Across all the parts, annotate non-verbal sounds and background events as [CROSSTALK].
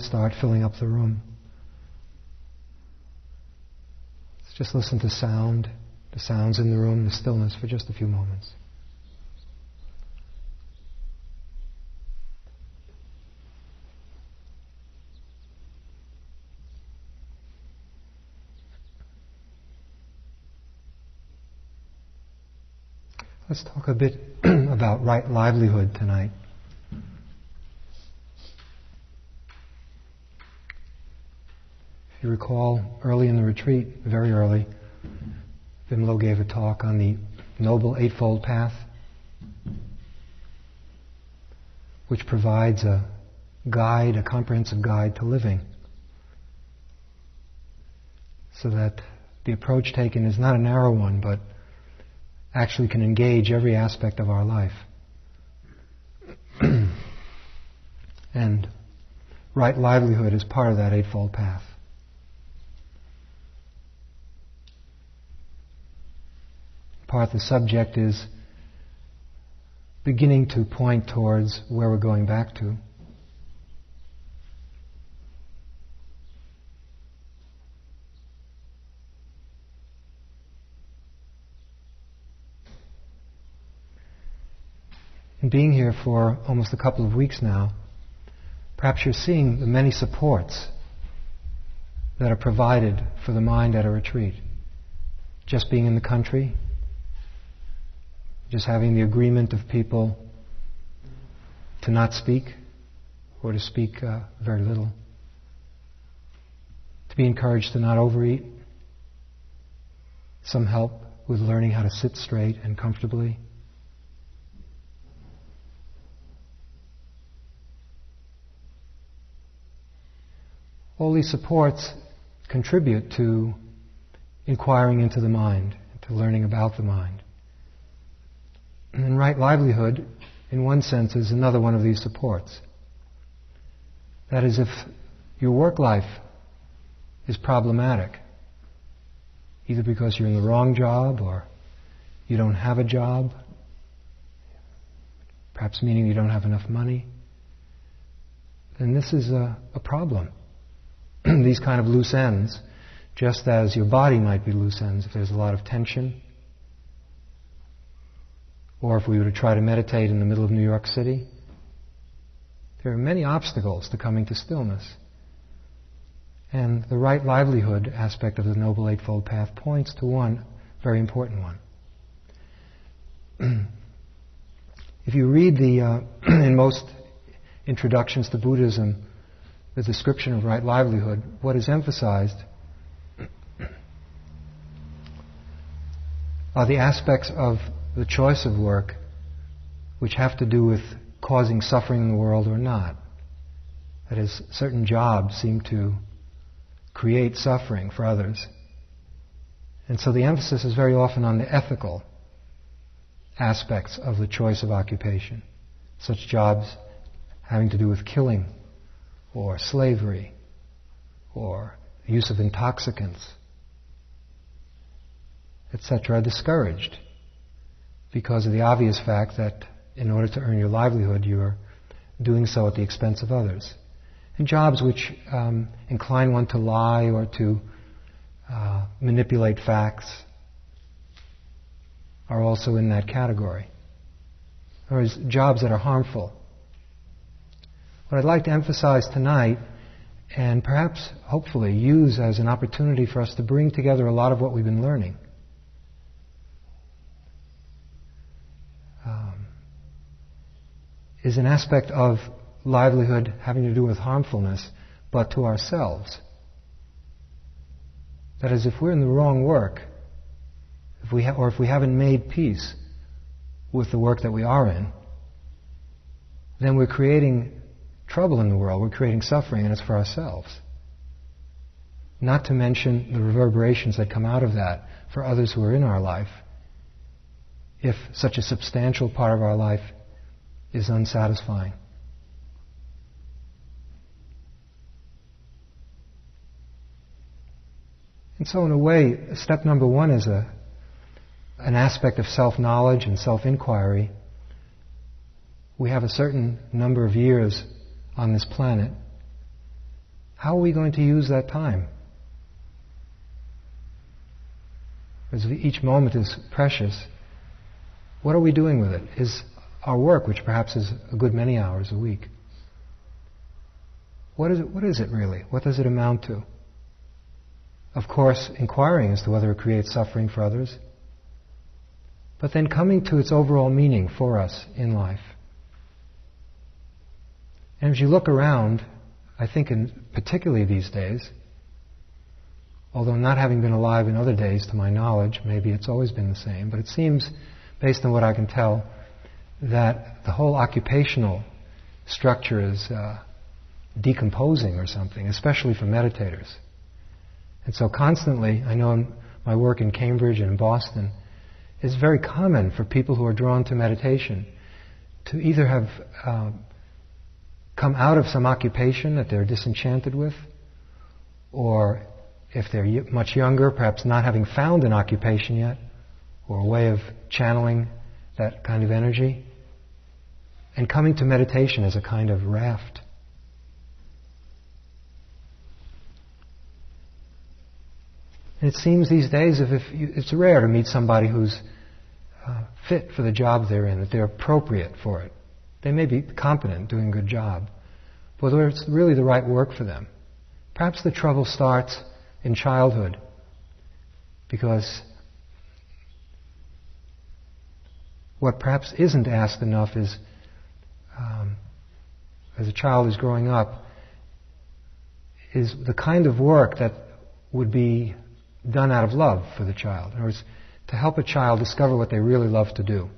start filling up the room. Let's just listen to sound, the sounds in the room, the stillness for just a few moments. Let's talk a bit [CLEARS THROAT] about right livelihood tonight. If you recall, early in the retreat, very early, Bimlo gave a talk on the Noble Eightfold Path, which provides a guide, a comprehensive guide to living. So that the approach taken is not a narrow one, but actually can engage every aspect of our life. [CLEARS THROAT] and right livelihood is part of that Eightfold Path. Part the subject is beginning to point towards where we're going back to. And being here for almost a couple of weeks now, perhaps you're seeing the many supports that are provided for the mind at a retreat. Just being in the country, just having the agreement of people to not speak or to speak uh, very little, to be encouraged to not overeat, some help with learning how to sit straight and comfortably. All these supports contribute to inquiring into the mind, to learning about the mind. And right livelihood, in one sense, is another one of these supports. That is, if your work life is problematic, either because you're in the wrong job or you don't have a job, perhaps meaning you don't have enough money, then this is a, a problem. [CLEARS THROAT] these kind of loose ends, just as your body might be loose ends if there's a lot of tension. Or if we were to try to meditate in the middle of New York City, there are many obstacles to coming to stillness. And the right livelihood aspect of the Noble Eightfold Path points to one very important one. [CLEARS THROAT] if you read the, uh, [CLEARS THROAT] in most introductions to Buddhism, the description of right livelihood, what is emphasized [CLEARS THROAT] are the aspects of the choice of work which have to do with causing suffering in the world or not. That is, certain jobs seem to create suffering for others. And so the emphasis is very often on the ethical aspects of the choice of occupation. Such jobs having to do with killing or slavery or use of intoxicants, etc., are discouraged because of the obvious fact that in order to earn your livelihood, you are doing so at the expense of others. And jobs which um, incline one to lie or to uh, manipulate facts are also in that category. Or jobs that are harmful what I'd like to emphasize tonight, and perhaps hopefully use as an opportunity for us to bring together a lot of what we've been learning, is an aspect of livelihood having to do with harmfulness, but to ourselves. That is, if we're in the wrong work, if we ha- or if we haven't made peace with the work that we are in, then we're creating trouble in the world. We're creating suffering, and it's for ourselves. Not to mention the reverberations that come out of that for others who are in our life. If such a substantial part of our life is unsatisfying. And so, in a way, step number one is a, an aspect of self knowledge and self inquiry. We have a certain number of years on this planet. How are we going to use that time? As each moment is precious, what are we doing with it? Is our work, which perhaps is a good many hours a week, what is it, what is it really? What does it amount to? Of course, inquiring as to whether it creates suffering for others, but then coming to its overall meaning for us in life. And as you look around, I think in particularly these days, although not having been alive in other days to my knowledge, maybe it's always been the same, but it seems, based on what I can tell, that the whole occupational structure is uh, decomposing or something, especially for meditators. And so constantly, I know in my work in Cambridge and in Boston, it's very common for people who are drawn to meditation to either have uh, come out of some occupation that they're disenchanted with, or if they're much younger, perhaps not having found an occupation yet, or a way of channeling that kind of energy, and coming to meditation as a kind of raft. And it seems these days, if, if you, it's rare to meet somebody who's uh, fit for the job they're in, that they're appropriate for it. They may be competent, doing a good job, but whether it's really the right work for them. Perhaps the trouble starts in childhood because what perhaps isn't asked enough is um, as a child is growing up is the kind of work that would be done out of love for the child. In other words, to help a child discover what they really love to do.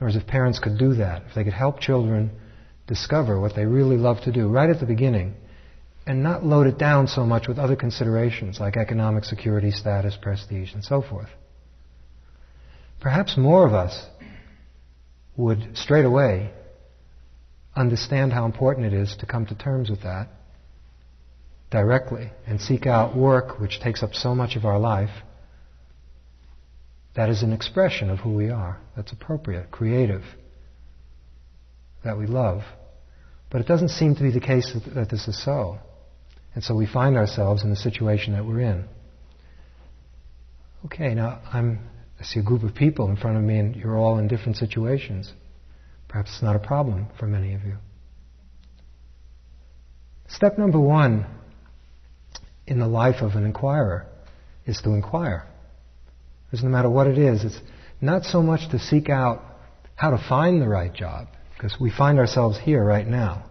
In other words, if parents could do that, if they could help children discover what they really love to do right at the beginning, and not load it down so much with other considerations like economic security, status, prestige, and so forth. Perhaps more of us would straight away understand how important it is to come to terms with that directly and seek out work which takes up so much of our life, that is an expression of who we are. That's appropriate, creative, that we love. But it doesn't seem to be the case that, that this is so. And so we find ourselves in the situation that we're in. Okay, now I'm, I see a group of people in front of me and you're all in different situations. Perhaps it's not a problem for many of you. Step number one in the life of an inquirer is to inquire. Because no matter what it is, it's not so much to seek out how to find the right job, because we find ourselves here right now.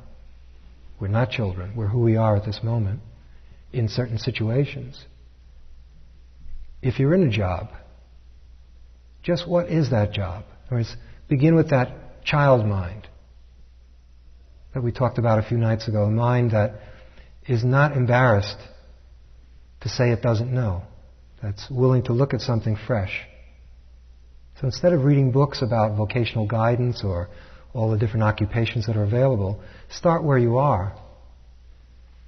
We're not children, we're who we are at this moment in certain situations. If you're in a job, just what is that job? Or begin with that child mind that we talked about a few nights ago, a mind that is not embarrassed to say it doesn't know, that's willing to look at something fresh. So instead of reading books about vocational guidance or all the different occupations that are available, start where you are,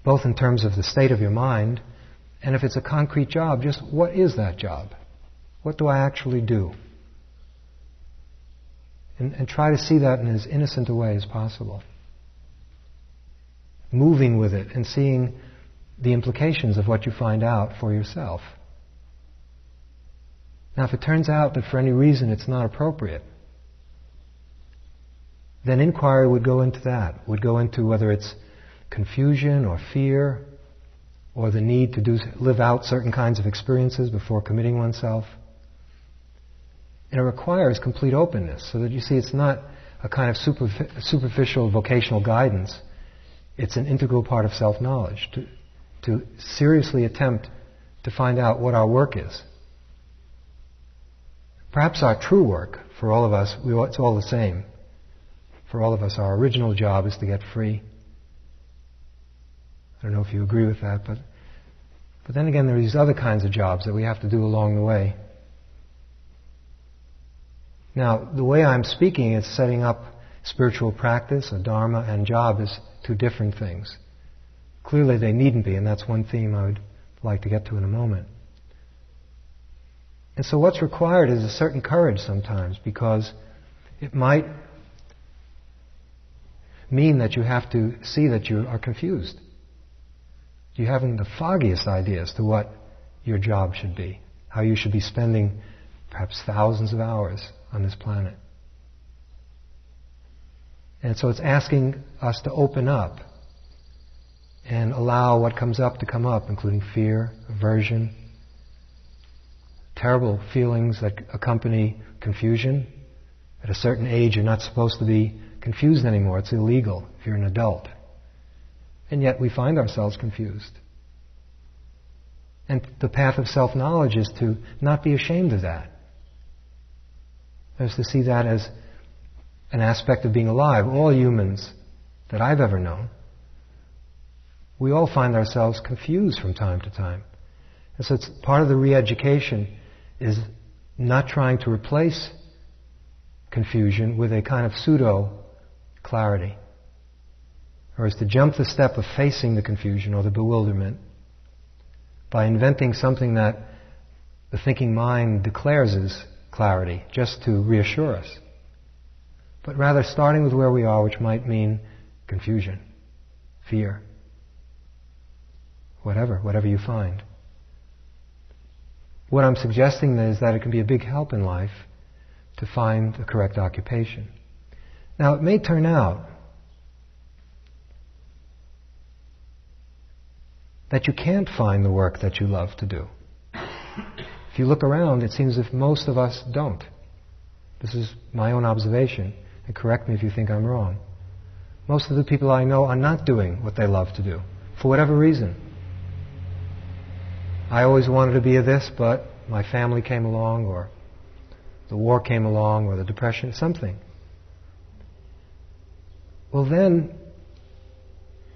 both in terms of the state of your mind, and if it's a concrete job, just what is that job? What do I actually do? And, and try to see that in as innocent a way as possible. Moving with it and seeing the implications of what you find out for yourself. Now, if it turns out that for any reason it's not appropriate, then inquiry would go into that, would go into whether it's confusion or fear or the need to do, live out certain kinds of experiences before committing oneself. And it requires complete openness so that you see it's not a kind of superficial vocational guidance. It's an integral part of self-knowledge. To, to seriously attempt to find out what our work is. Perhaps our true work, for all of us, we, it's all the same. For all of us, our original job is to get free. I don't know if you agree with that, but, but then again, there are these other kinds of jobs that we have to do along the way. Now, the way I'm speaking is setting up spiritual practice, a dharma, and job as two different things. Clearly, they needn't be, and that's one theme I would like to get to in a moment. And so, what's required is a certain courage sometimes because it might mean that you have to see that you are confused. You haven't the foggiest idea as to what your job should be, how you should be spending perhaps thousands of hours on this planet. And so it's asking us to open up and allow what comes up to come up, including fear, aversion, terrible feelings that accompany confusion. At a certain age, you're not supposed to be confused anymore. It's illegal if you're an adult. And yet we find ourselves confused. And the path of self knowledge is to not be ashamed of that. Is to see that as an aspect of being alive. All humans that I've ever known, we all find ourselves confused from time to time. And so it's part of the re-education is not trying to replace confusion with a kind of pseudo clarity. Or is to jump the step of facing the confusion or the bewilderment by inventing something that the thinking mind declares as clarity, just to reassure us. But rather starting with where we are, which might mean confusion, fear, whatever, whatever you find. What I'm suggesting is that it can be a big help in life to find the correct occupation. Now, it may turn out that you can't find the work that you love to do. If you look around, it seems as if most of us don't. This is my own observation, and correct me if you think I'm wrong. Most of the people I know are not doing what they love to do, for whatever reason. I always wanted to be a this, but my family came along, or the war came along, or the depression, something. Well, then,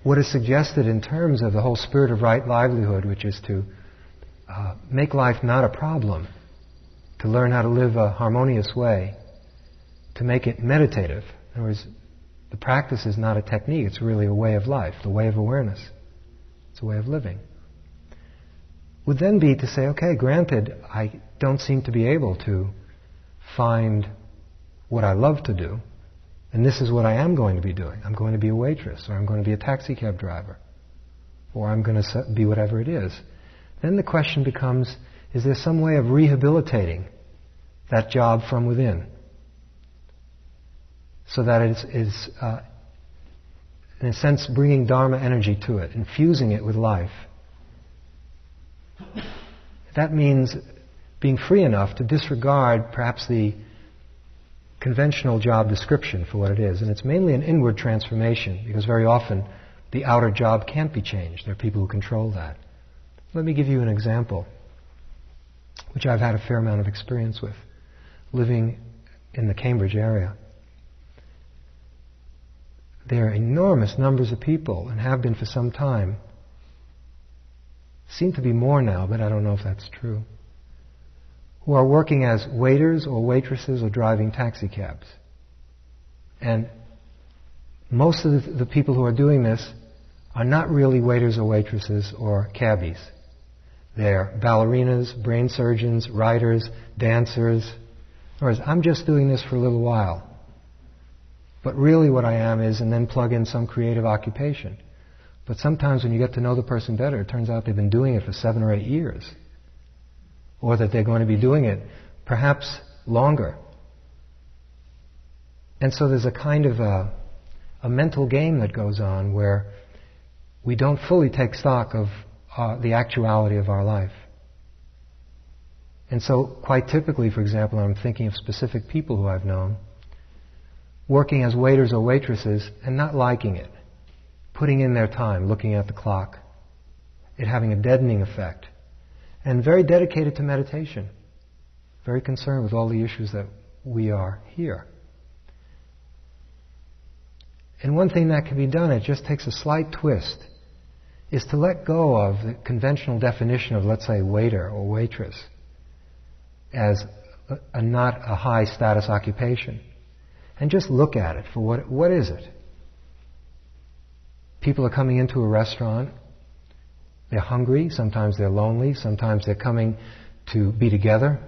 what is suggested in terms of the whole spirit of right livelihood, which is to uh, make life not a problem, to learn how to live a harmonious way, to make it meditative. In other words, the practice is not a technique, it's really a way of life, the way of awareness. It's a way of living. Would then be to say, okay, granted, I don't seem to be able to find what I love to do, and this is what I am going to be doing. I'm going to be a waitress, or I'm going to be a taxi cab driver, or I'm going to be whatever it is. Then the question becomes is there some way of rehabilitating that job from within? So that it is, uh, in a sense, bringing Dharma energy to it, infusing it with life. That means being free enough to disregard perhaps the conventional job description for what it is. And it's mainly an inward transformation because very often the outer job can't be changed. There are people who control that. Let me give you an example, which I've had a fair amount of experience with, living in the Cambridge area. There are enormous numbers of people, and have been for some time. Seem to be more now, but I don't know if that's true who are working as waiters or waitresses or driving taxi cabs. And most of the, the, people who are doing this are not really waiters or waitresses or cabbies. They're ballerinas, brain surgeons, writers, dancers. Words, I'm just doing this for a little while. But really what I am is, and then plug in some creative occupation. But sometimes when you get to know the person better, it turns out they've been doing it for seven or eight years or that they're going to be doing it perhaps longer. And so there's a kind of a, a mental game that goes on where we don't fully take stock of uh, the actuality of our life. And so, quite typically, for example, I'm thinking of specific people who I've known, working as waiters or waitresses and not liking it, putting in their time, looking at the clock, it having a deadening effect and very dedicated to meditation, very concerned with all the issues that we are here. And one thing that can be done, it just takes a slight twist, is to let go of the conventional definition of, let's say, waiter or waitress as a, a not a high status occupation. And just look at it for what, what is it? People are coming into a restaurant they're hungry, sometimes they're lonely, sometimes they're coming to be together.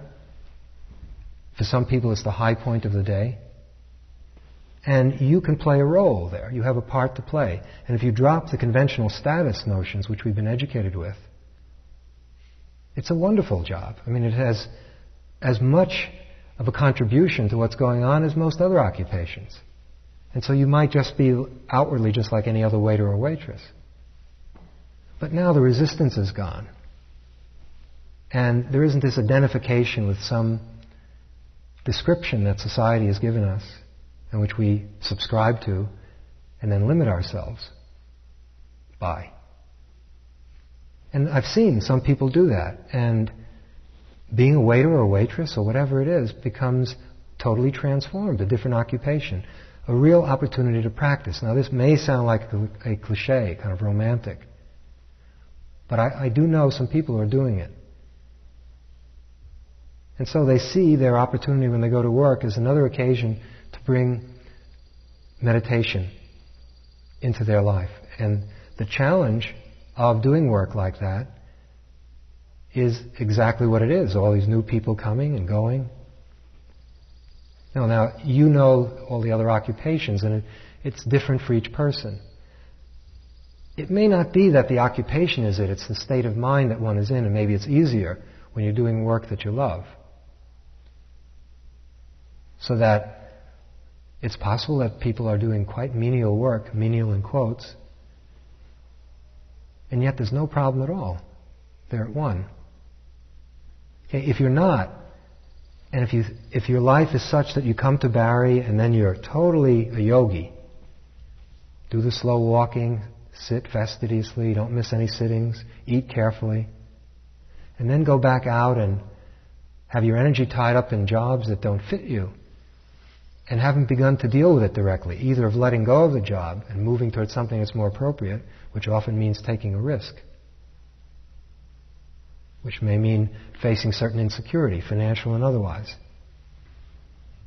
For some people, it's the high point of the day. And you can play a role there. You have a part to play. And if you drop the conventional status notions which we've been educated with, it's a wonderful job. I mean, it has as much of a contribution to what's going on as most other occupations. And so you might just be outwardly just like any other waiter or waitress. But now the resistance is gone. And there isn't this identification with some description that society has given us and which we subscribe to and then limit ourselves by. And I've seen some people do that. And being a waiter or a waitress or whatever it is becomes totally transformed, a different occupation, a real opportunity to practice. Now, this may sound like a cliche, kind of romantic, but I, I do know some people who are doing it. And so they see their opportunity when they go to work as another occasion to bring meditation into their life. And the challenge of doing work like that is exactly what it is. All these new people coming and going. Now, now you know all the other occupations, and it, it's different for each person. It may not be that the occupation is it, it's the state of mind that one is in, and maybe it's easier when you're doing work that you love. So that it's possible that people are doing quite menial work, menial in quotes, and yet there's no problem at all. They're at one. If you're not, and if, you, if your life is such that you come to Barre and then you're totally a yogi, do the slow walking, sit fastidiously, don't miss any sittings, eat carefully, and then go back out and have your energy tied up in jobs that don't fit you and haven't begun to deal with it directly, either of letting go of the job and moving towards something that's more appropriate, which often means taking a risk, which may mean facing certain insecurity, financial and otherwise.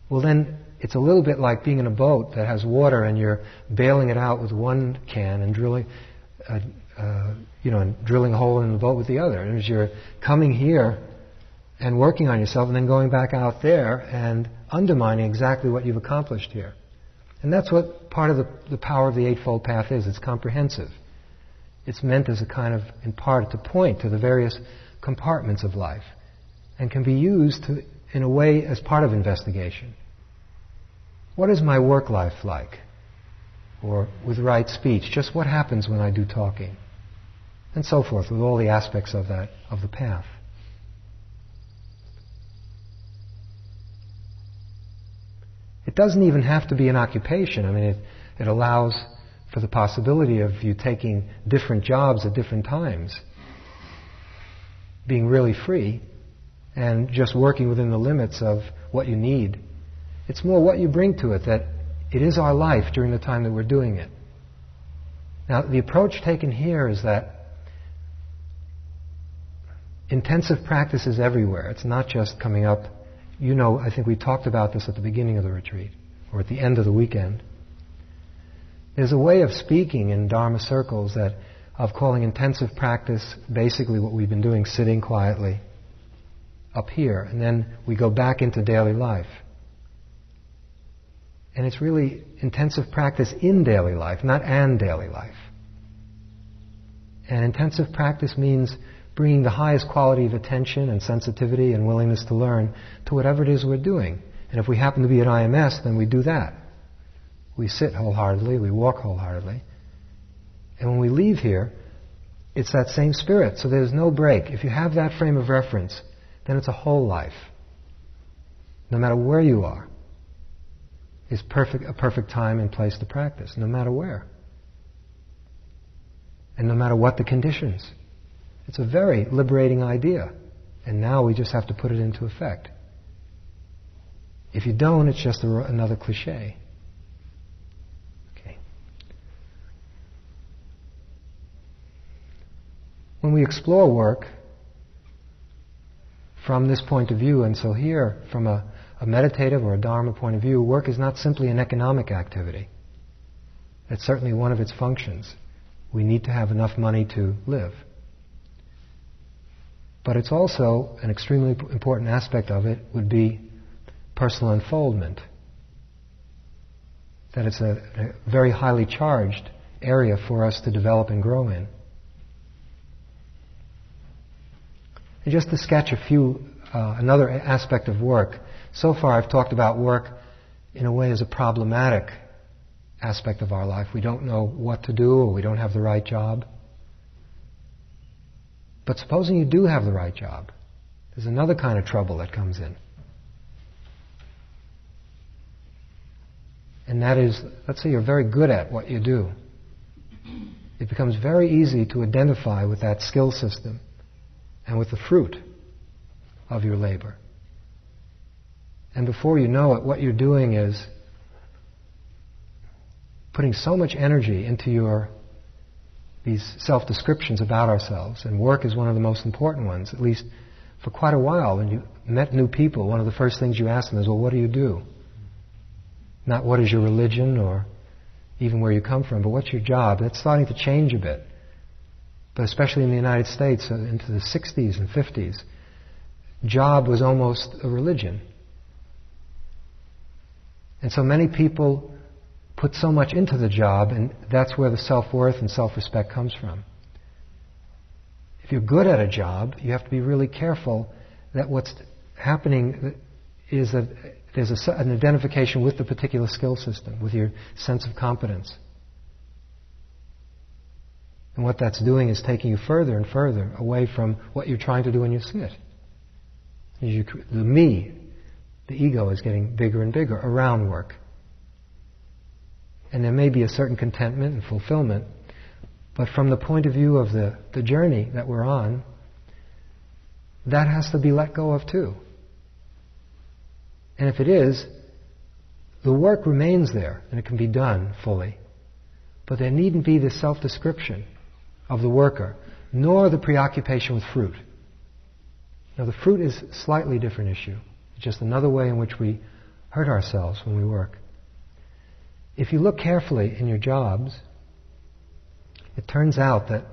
Well, then it's a little bit like being in a boat that has water and you're bailing it out with one can and drilling, uh, uh, you know, and drilling a hole in the boat with the other. And as you're coming here and working on yourself and then going back out there and undermining exactly what you've accomplished here. And that's what part of the, the power of the Eightfold Path is. It's comprehensive. It's meant as a kind of, in part, to point to the various compartments of life and can be used to, in a way as part of investigation. What is my work life like? Or with right speech, just what happens when I do talking? And so forth, with all the aspects of that, of the path. It doesn't even have to be an occupation. I mean, it, it allows for the possibility of you taking different jobs at different times, being really free, and just working within the limits of what you need. It's more what you bring to it that it is our life during the time that we're doing it. Now, the approach taken here is that intensive practice is everywhere. It's not just coming up you know, I think we talked about this at the beginning of the retreat, or at the end of the weekend. There's a way of speaking in Dharma circles that of calling intensive practice basically what we've been doing, sitting quietly up here, and then we go back into daily life. And it's really intensive practice in daily life, not and daily life. And intensive practice means bringing the highest quality of attention and sensitivity and willingness to learn to whatever it is we're doing. And if we happen to be at IMS, then we do that. We sit wholeheartedly, we walk wholeheartedly. And when we leave here, it's that same spirit. So there's no break. If you have that frame of reference, then it's a whole life. No matter where you are, is perfect, a perfect time and place to practice, no matter where. And no matter what the conditions. It's a very liberating idea. And now we just have to put it into effect. If you don't, it's just a, another cliche. Okay. When we explore work from this point of view, and so here, from a, a meditative or a Dharma point of view, work is not simply an economic activity. It's certainly one of its functions. We need to have enough money to live. But it's also an extremely important aspect of it would be personal unfoldment. that it's a, a very highly charged area for us to develop and grow in. And just to sketch a few, uh, another aspect of work. So far, I've talked about work in a way as a problematic aspect of our life. We don't know what to do, or we don't have the right job. But supposing you do have the right job, there's another kind of trouble that comes in. And that is, let's say you're very good at what you do. It becomes very easy to identify with that skill system and with the fruit of your labor. And before you know it, what you're doing is putting so much energy into your these self-descriptions about ourselves, and work is one of the most important ones, at least for quite a while. When you met new people, one of the first things you ask them is, well, what do you do? Not what is your religion or even where you come from, but what's your job? That's starting to change a bit. But especially in the United States, uh, into the 60s and 50s, job was almost a religion. And so many people put so much into the job, and that's where the self worth and self respect comes from. If you're good at a job, you have to be really careful that what's happening is that there's a, an identification with the particular skill system, with your sense of competence. And what that's doing is taking you further and further away from what you're trying to do when you sit. You, the me, the ego, is getting bigger and bigger around work. And there may be a certain contentment and fulfillment, but from the point of view of the, the journey that we're on, that has to be let go of too. And if it is, the work remains there and it can be done fully. But there needn't be the self description of the worker, nor the preoccupation with fruit. Now, the fruit is a slightly different issue. It's just another way in which we hurt ourselves when we work. If you look carefully in your jobs, it turns out that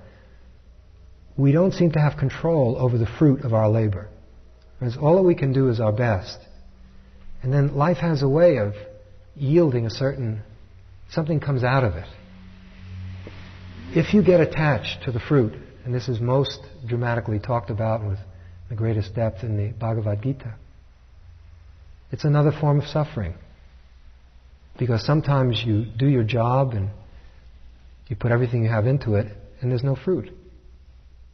we don't seem to have control over the fruit of our labor. Whereas all that we can do is our best. And then life has a way of yielding a certain, something comes out of it. If you get attached to the fruit, and this is most dramatically talked about with the greatest depth in the Bhagavad Gita, it's another form of suffering. Because sometimes you do your job and you put everything you have into it, and there's no fruit.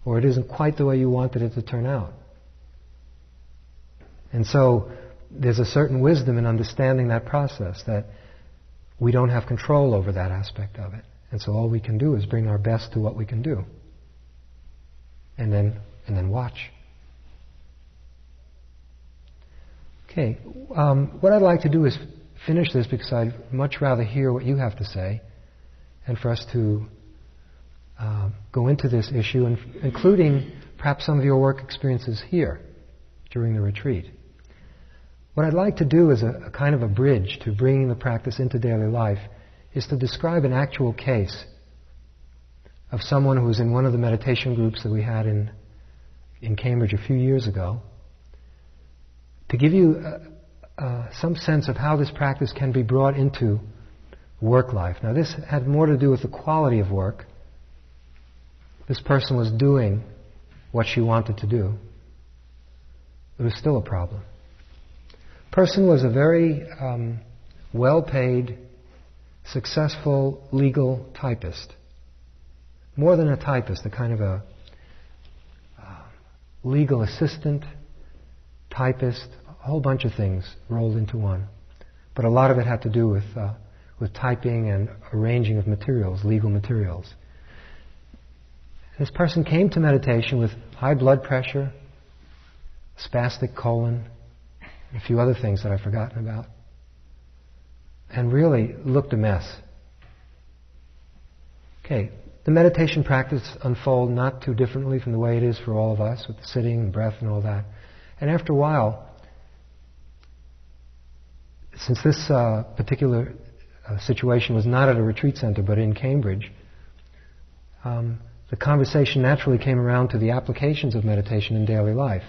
Or it isn't quite the way you wanted it to turn out. And so there's a certain wisdom in understanding that process that we don't have control over that aspect of it. And so all we can do is bring our best to what we can do. And then and then watch. Okay, um, what I'd like to do is finish this because I'd much rather hear what you have to say and for us to uh, go into this issue, and, including perhaps some of your work experiences here during the retreat. What I'd like to do as a, a kind of a bridge to bringing the practice into daily life is to describe an actual case of someone who was in one of the meditation groups that we had in, in Cambridge a few years ago, to give you uh, uh, some sense of how this practice can be brought into work life. Now, this had more to do with the quality of work. This person was doing what she wanted to do. It was still a problem. Person was a very um, well paid, successful legal typist. More than a typist, a kind of a uh, legal assistant, typist, a whole bunch of things rolled into one. But a lot of it had to do with, uh, with typing and arranging of materials, legal materials. This person came to meditation with high blood pressure, spastic colon, a few other things that I've forgotten about, and really looked a mess. Okay, the meditation practice unfold not too differently from the way it is for all of us, with the sitting and breath and all that. And after a while, since this uh, particular uh, situation was not at a retreat center but in Cambridge, um, the conversation naturally came around to the applications of meditation in daily life.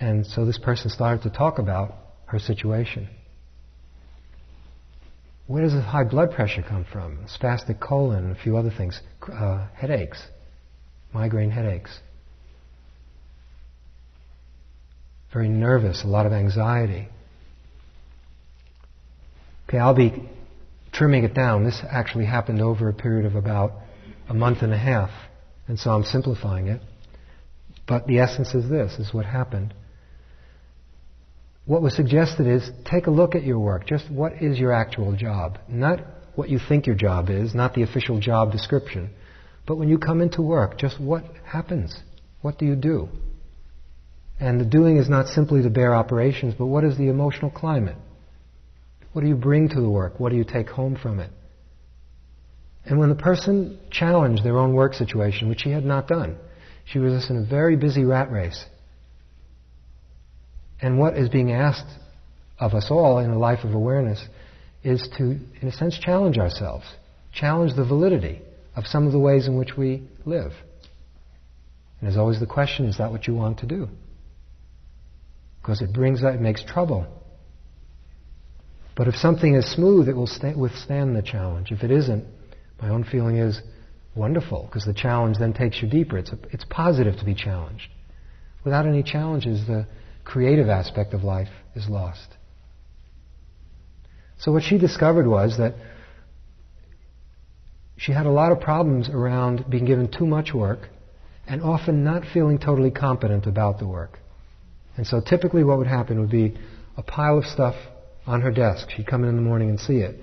And so this person started to talk about her situation. Where does the high blood pressure come from? Spastic colon and a few other things. Uh, headaches, migraine headaches. Very nervous, a lot of anxiety. Okay, I'll be trimming it down. This actually happened over a period of about a month and a half, and so I'm simplifying it. But the essence is this, is what happened. What was suggested is take a look at your work. Just what is your actual job? Not what you think your job is, not the official job description. But when you come into work, just what happens? What do you do? And the doing is not simply to bear operations, but what is the emotional climate? What do you bring to the work? What do you take home from it? And when the person challenged their own work situation, which she had not done, she was just in a very busy rat race. And what is being asked of us all in a life of awareness is to, in a sense, challenge ourselves, challenge the validity of some of the ways in which we live. And there's always the question, is that what you want to do? Because it brings that, it makes trouble. But if something is smooth, it will withstand the challenge. If it isn't, my own feeling is wonderful, because the challenge then takes you deeper. It's, a, it's positive to be challenged. Without any challenges, the creative aspect of life is lost. So what she discovered was that she had a lot of problems around being given too much work and often not feeling totally competent about the work. And so typically what would happen would be a pile of stuff on her desk. She'd come in in the morning and see it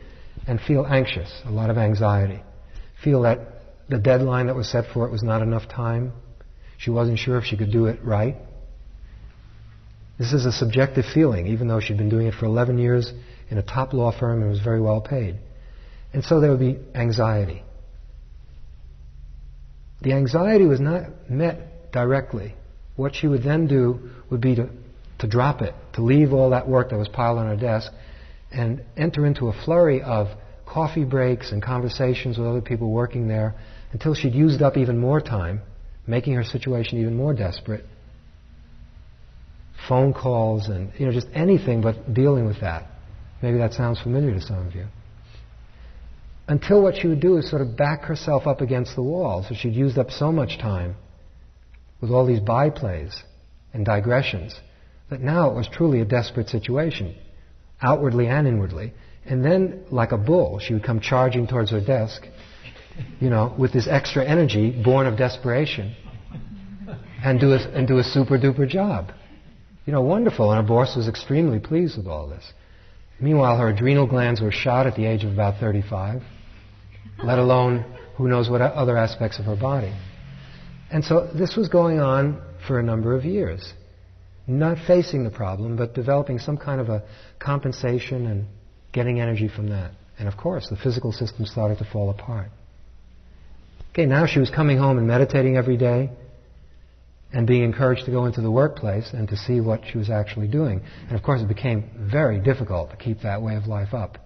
and feel anxious, a lot of anxiety. Feel that the deadline that was set for it was not enough time. She wasn't sure if she could do it right. This is a subjective feeling, even though she'd been doing it for 11 years in a top law firm and was very well paid. And so there would be anxiety. The anxiety was not met directly. What she would then do would be to to drop it, to leave all that work that was piled on her desk, and enter into a flurry of coffee breaks and conversations with other people working there until she'd used up even more time, making her situation even more desperate. Phone calls and, you know, just anything but dealing with that. Maybe that sounds familiar to some of you. Until what she would do is sort of back herself up against the wall. So she'd used up so much time with all these byplays and digressions but now it was truly a desperate situation, outwardly and inwardly. And then, like a bull, she would come charging towards her desk, you know, with this extra energy born of desperation, and do a, and do a super duper job. You know, wonderful. And her boss was extremely pleased with all this. Meanwhile, her adrenal glands were shot at the age of about 35, let alone who knows what other aspects of her body. And so this was going on for a number of years not facing the problem, but developing some kind of a compensation and getting energy from that. And of course, the physical system started to fall apart. Okay, now she was coming home and meditating every day and being encouraged to go into the workplace and to see what she was actually doing. And of course, it became very difficult to keep that way of life up.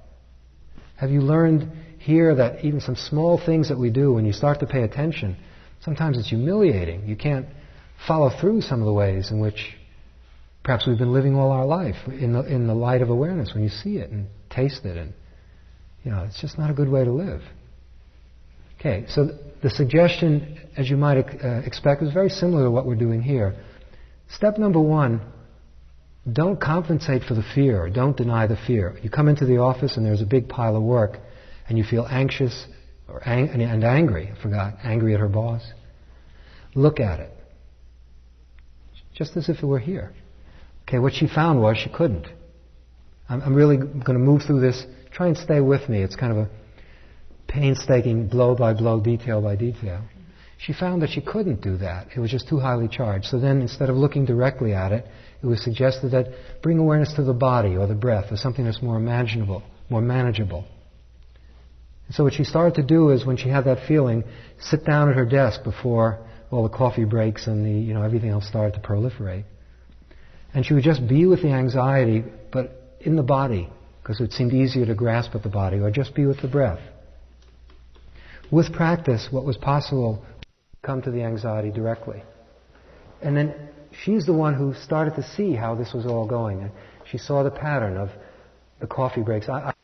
Have you learned here that even some small things that we do, when you start to pay attention, sometimes it's humiliating. You can't follow through some of the ways in which Perhaps we've been living all our life in the, in the light of awareness when you see it and taste it, and you know, it's just not a good way to live. Okay, so the suggestion, as you might uh, expect, is very similar to what we're doing here. Step number one don't compensate for the fear, don't deny the fear. You come into the office and there's a big pile of work, and you feel anxious or ang- and angry, I forgot, angry at her boss. Look at it. Just as if it were here. Okay, what she found was she couldn't. I'm, I'm really going to move through this. Try and stay with me. It's kind of a painstaking blow by blow, detail by detail. She found that she couldn't do that. It was just too highly charged. So then, instead of looking directly at it, it was suggested that bring awareness to the body or the breath or something that's more imaginable, more manageable. And so what she started to do is, when she had that feeling, sit down at her desk before all the coffee breaks and the, you know, everything else started to proliferate. And she would just be with the anxiety, but in the body, because it seemed easier to grasp at the body, or just be with the breath. With practice, what was possible come to the anxiety directly. And then she's the one who started to see how this was all going. And she saw the pattern of the coffee breaks. I,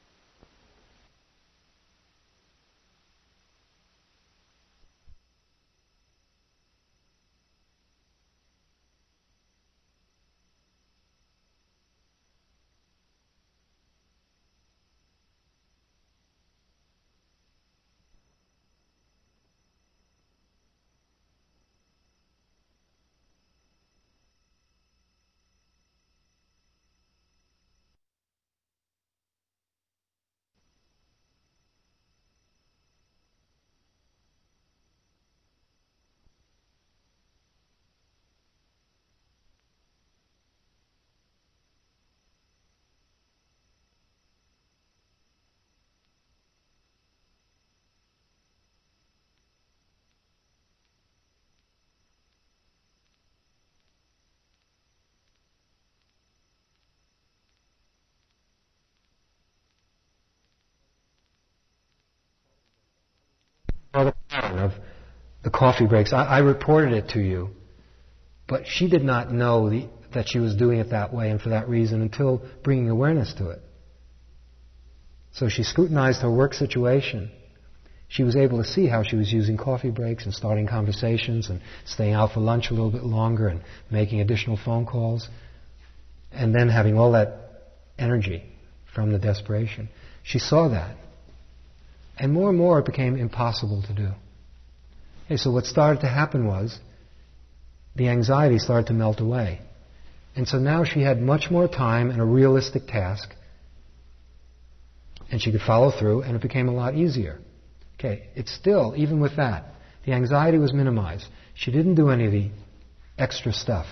the coffee breaks. I, I reported it to you, but she did not know the, that she was doing it that way and for that reason until bringing awareness to it. So she scrutinized her work situation. She was able to see how she was using coffee breaks and starting conversations and staying out for lunch a little bit longer and making additional phone calls and then having all that energy from the desperation. She saw that. And more and more it became impossible to do. So what started to happen was the anxiety started to melt away. And so now she had much more time and a realistic task. And she could follow through, and it became a lot easier. Okay, it's still, even with that, the anxiety was minimized. She didn't do any of the extra stuff.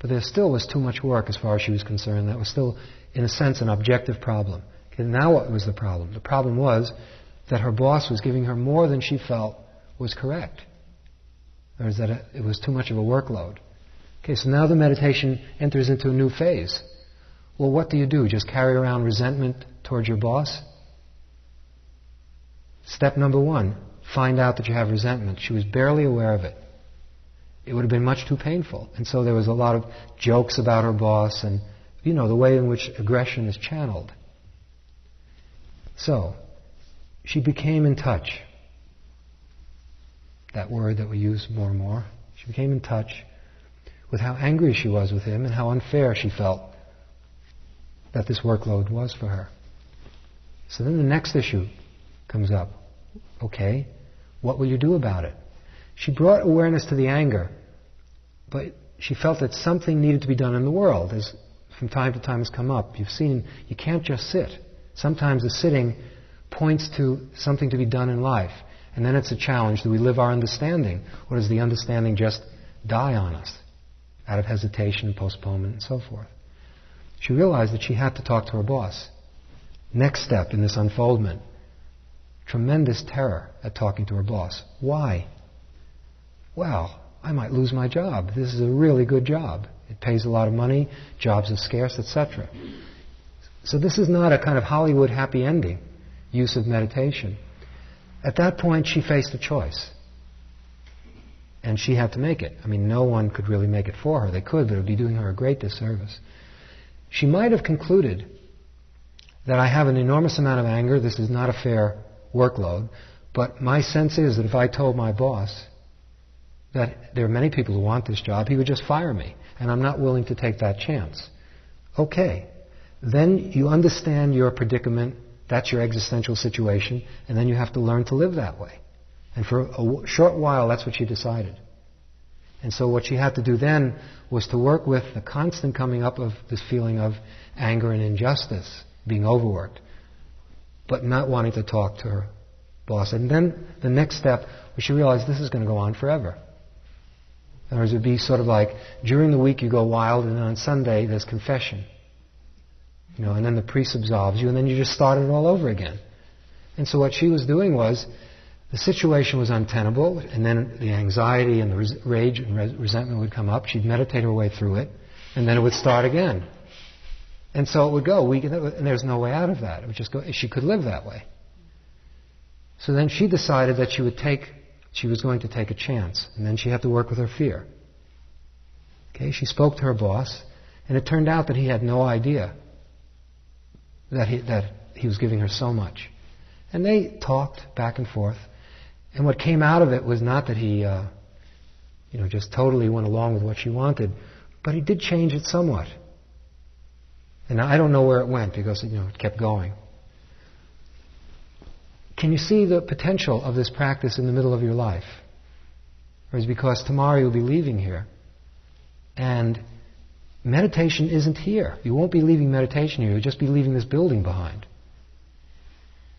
But there still was too much work as far as she was concerned. That was still, in a sense, an objective problem. Okay, now what was the problem? The problem was that her boss was giving her more than she felt was correct. Or is that it was too much of a workload. Okay, so now the meditation enters into a new phase. Well, what do you do? Just carry around resentment towards your boss? Step number one, find out that you have resentment. She was barely aware of it. It would have been much too painful. And so there was a lot of jokes about her boss and, you know, the way in which aggression is channeled. So, she became in touch. That word that we use more and more. She became in touch with how angry she was with him and how unfair she felt that this workload was for her. So then the next issue comes up. Okay, what will you do about it? She brought awareness to the anger, but she felt that something needed to be done in the world, as from time to time has come up. You've seen you can't just sit. Sometimes the sitting points to something to be done in life. And then it's a challenge. Do we live our understanding? Or does the understanding just die on us out of hesitation, postponement, and so forth? She realized that she had to talk to her boss. Next step in this unfoldment tremendous terror at talking to her boss. Why? Well, I might lose my job. This is a really good job. It pays a lot of money, jobs are scarce, etc. So this is not a kind of Hollywood happy ending use of meditation. At that point, she faced a choice. And she had to make it. I mean, no one could really make it for her. They could, but it would be doing her a great disservice. She might have concluded that I have an enormous amount of anger, this is not a fair workload, but my sense is that if I told my boss that there are many people who want this job, he would just fire me, and I'm not willing to take that chance. Okay. Then you understand your predicament that's your existential situation, and then you have to learn to live that way. And for a short while, that's what she decided. And so what she had to do then was to work with the constant coming up of this feeling of anger and injustice, being overworked, but not wanting to talk to her boss. And then the next step was she realized this is going to go on forever. In other words, it would be sort of like during the week you go wild, and then on Sunday there's confession. You know, and then the priest absolves you, and then you just start it all over again. And so what she was doing was, the situation was untenable, and then the anxiety and the res- rage and res- resentment would come up. She'd meditate her way through it, and then it would start again. And so it would go. We, and there's no way out of that. It would just go. She could live that way. So then she decided that she would take, she was going to take a chance, and then she had to work with her fear. Okay, she spoke to her boss, and it turned out that he had no idea that he, that he was giving her so much. And they talked back and forth. And what came out of it was not that he, uh, you know, just totally went along with what she wanted, but he did change it somewhat. And I don't know where it went because, you know, it kept going. Can you see the potential of this practice in the middle of your life? Or is because tomorrow you'll be leaving here? And Meditation isn't here. You won't be leaving meditation here. You'll just be leaving this building behind.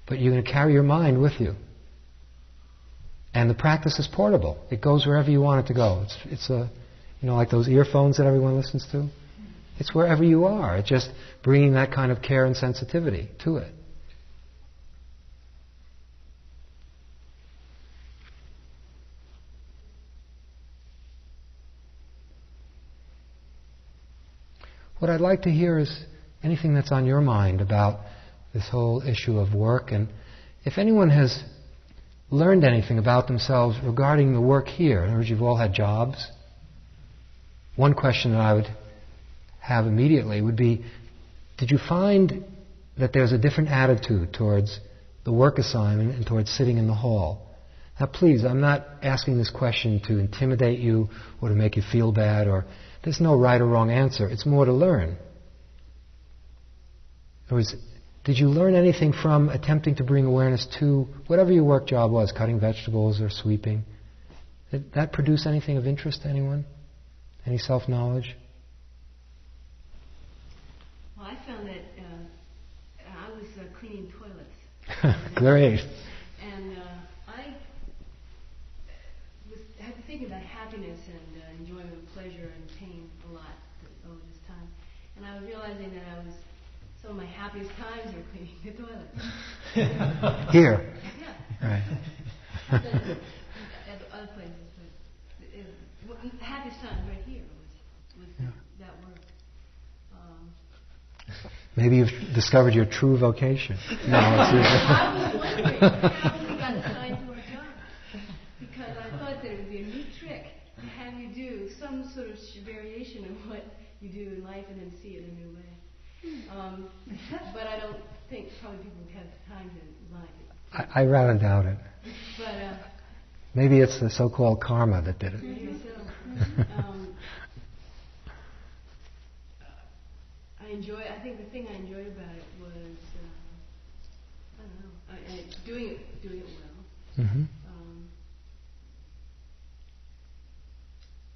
But you're going to carry your mind with you. And the practice is portable. It goes wherever you want it to go. It's, it's a, you know, like those earphones that everyone listens to. It's wherever you are. It's just bringing that kind of care and sensitivity to it. What I'd like to hear is anything that's on your mind about this whole issue of work. And if anyone has learned anything about themselves regarding the work here. In other words, you've all had jobs. One question that I would have immediately would be Did you find that there's a different attitude towards the work assignment and towards sitting in the hall? Now, please, I'm not asking this question to intimidate you or to make you feel bad, or there's no right or wrong answer. It's more to learn. In other words, did you learn anything from attempting to bring awareness to whatever your work job was, cutting vegetables or sweeping? Did that produce anything of interest to anyone? Any self knowledge? Well, I found that uh, I was uh, cleaning toilets. [LAUGHS] Great. And uh, I was thinking about happiness and uh, enjoyment, pleasure, and pain a lot over this time. And I was realizing that I was some of my happiest times are cleaning the toilet. [LAUGHS] Here. Yeah. Right. At other places, but it, well, happiest time right here was was Yeah. that work. Um, Maybe you've discovered your true vocation. [LAUGHS] No, I was wondering how we got assigned to our job because I thought that it would be a neat trick to have you do some sort of variation of what you do in life and then see it in a new way. Um, [LAUGHS] but I don't think probably people would have time to like it. I, I rather doubt it. But uh, Maybe it's the so-called karma that did it. maybe so. [LAUGHS] Um, I enjoy. I think the thing I enjoyed about it was uh, I don't know. I, I, doing it, doing it well. hmm Um,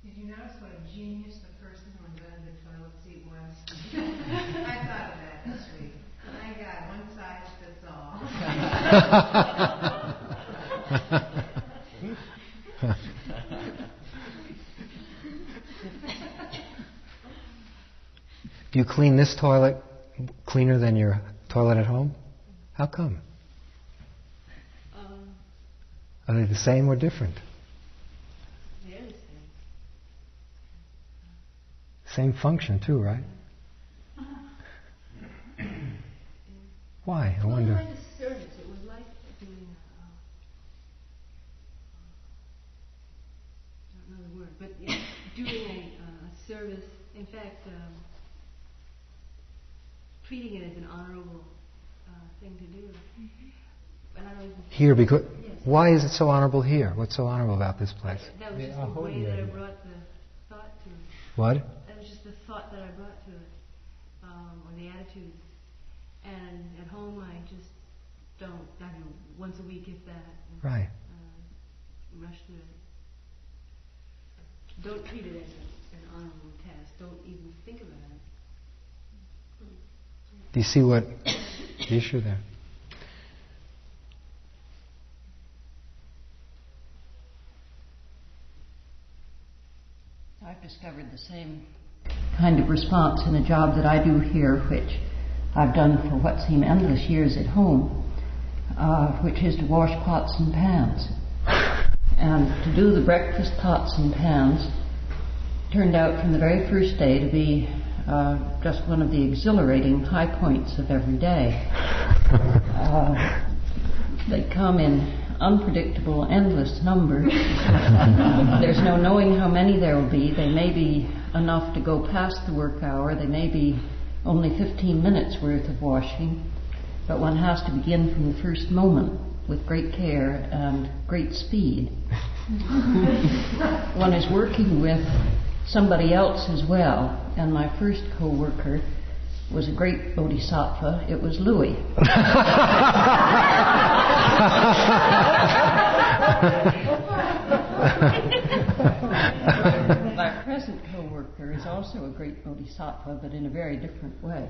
Did you notice what a genius the person who invented the toilet seat was? I thought of that this week. My God, one size fits all. Do [LAUGHS] you clean this toilet cleaner than your toilet at home? How come? um, Are they the same or different? they're the same. Same function too, right? [LAUGHS] Why? I wonder. like a service. It was like doing. Uh, I don't know the word, but yeah, doing a uh, service. In fact, um, treating it as an honorable uh, thing to do. And I don't even. Here, because Yes. why is it so honorable here? What's so honorable about this place? That was just I'll the hold way you that I brought the thought to it. What? That was just the thought that I brought to it, um, or the attitude. And at home, I just don't. I do once a week, if that. and, Right. Uh, rush through it. Don't treat it as a, an honorable task. Don't even think about it. Do you see what the issue there? I've discovered the same kind of response in a job that I do here, which I've done for what seem endless years at home, uh, which is to wash pots and pans. And to do the breakfast pots and pans turned out from the very first day to be uh, just one of the exhilarating high points of every day. Uh, they come in unpredictable, endless numbers. [LAUGHS] There's no knowing how many there will be. They may be enough to go past the work hour. They may be only 15 minutes worth of washing. But one has to begin from the first moment with great care and great speed. [LAUGHS] one is working with somebody else as well, and my first co-worker was a great bodhisattva. It was Louis. [LAUGHS] My present co-worker is also a great bodhisattva, but in a very different way.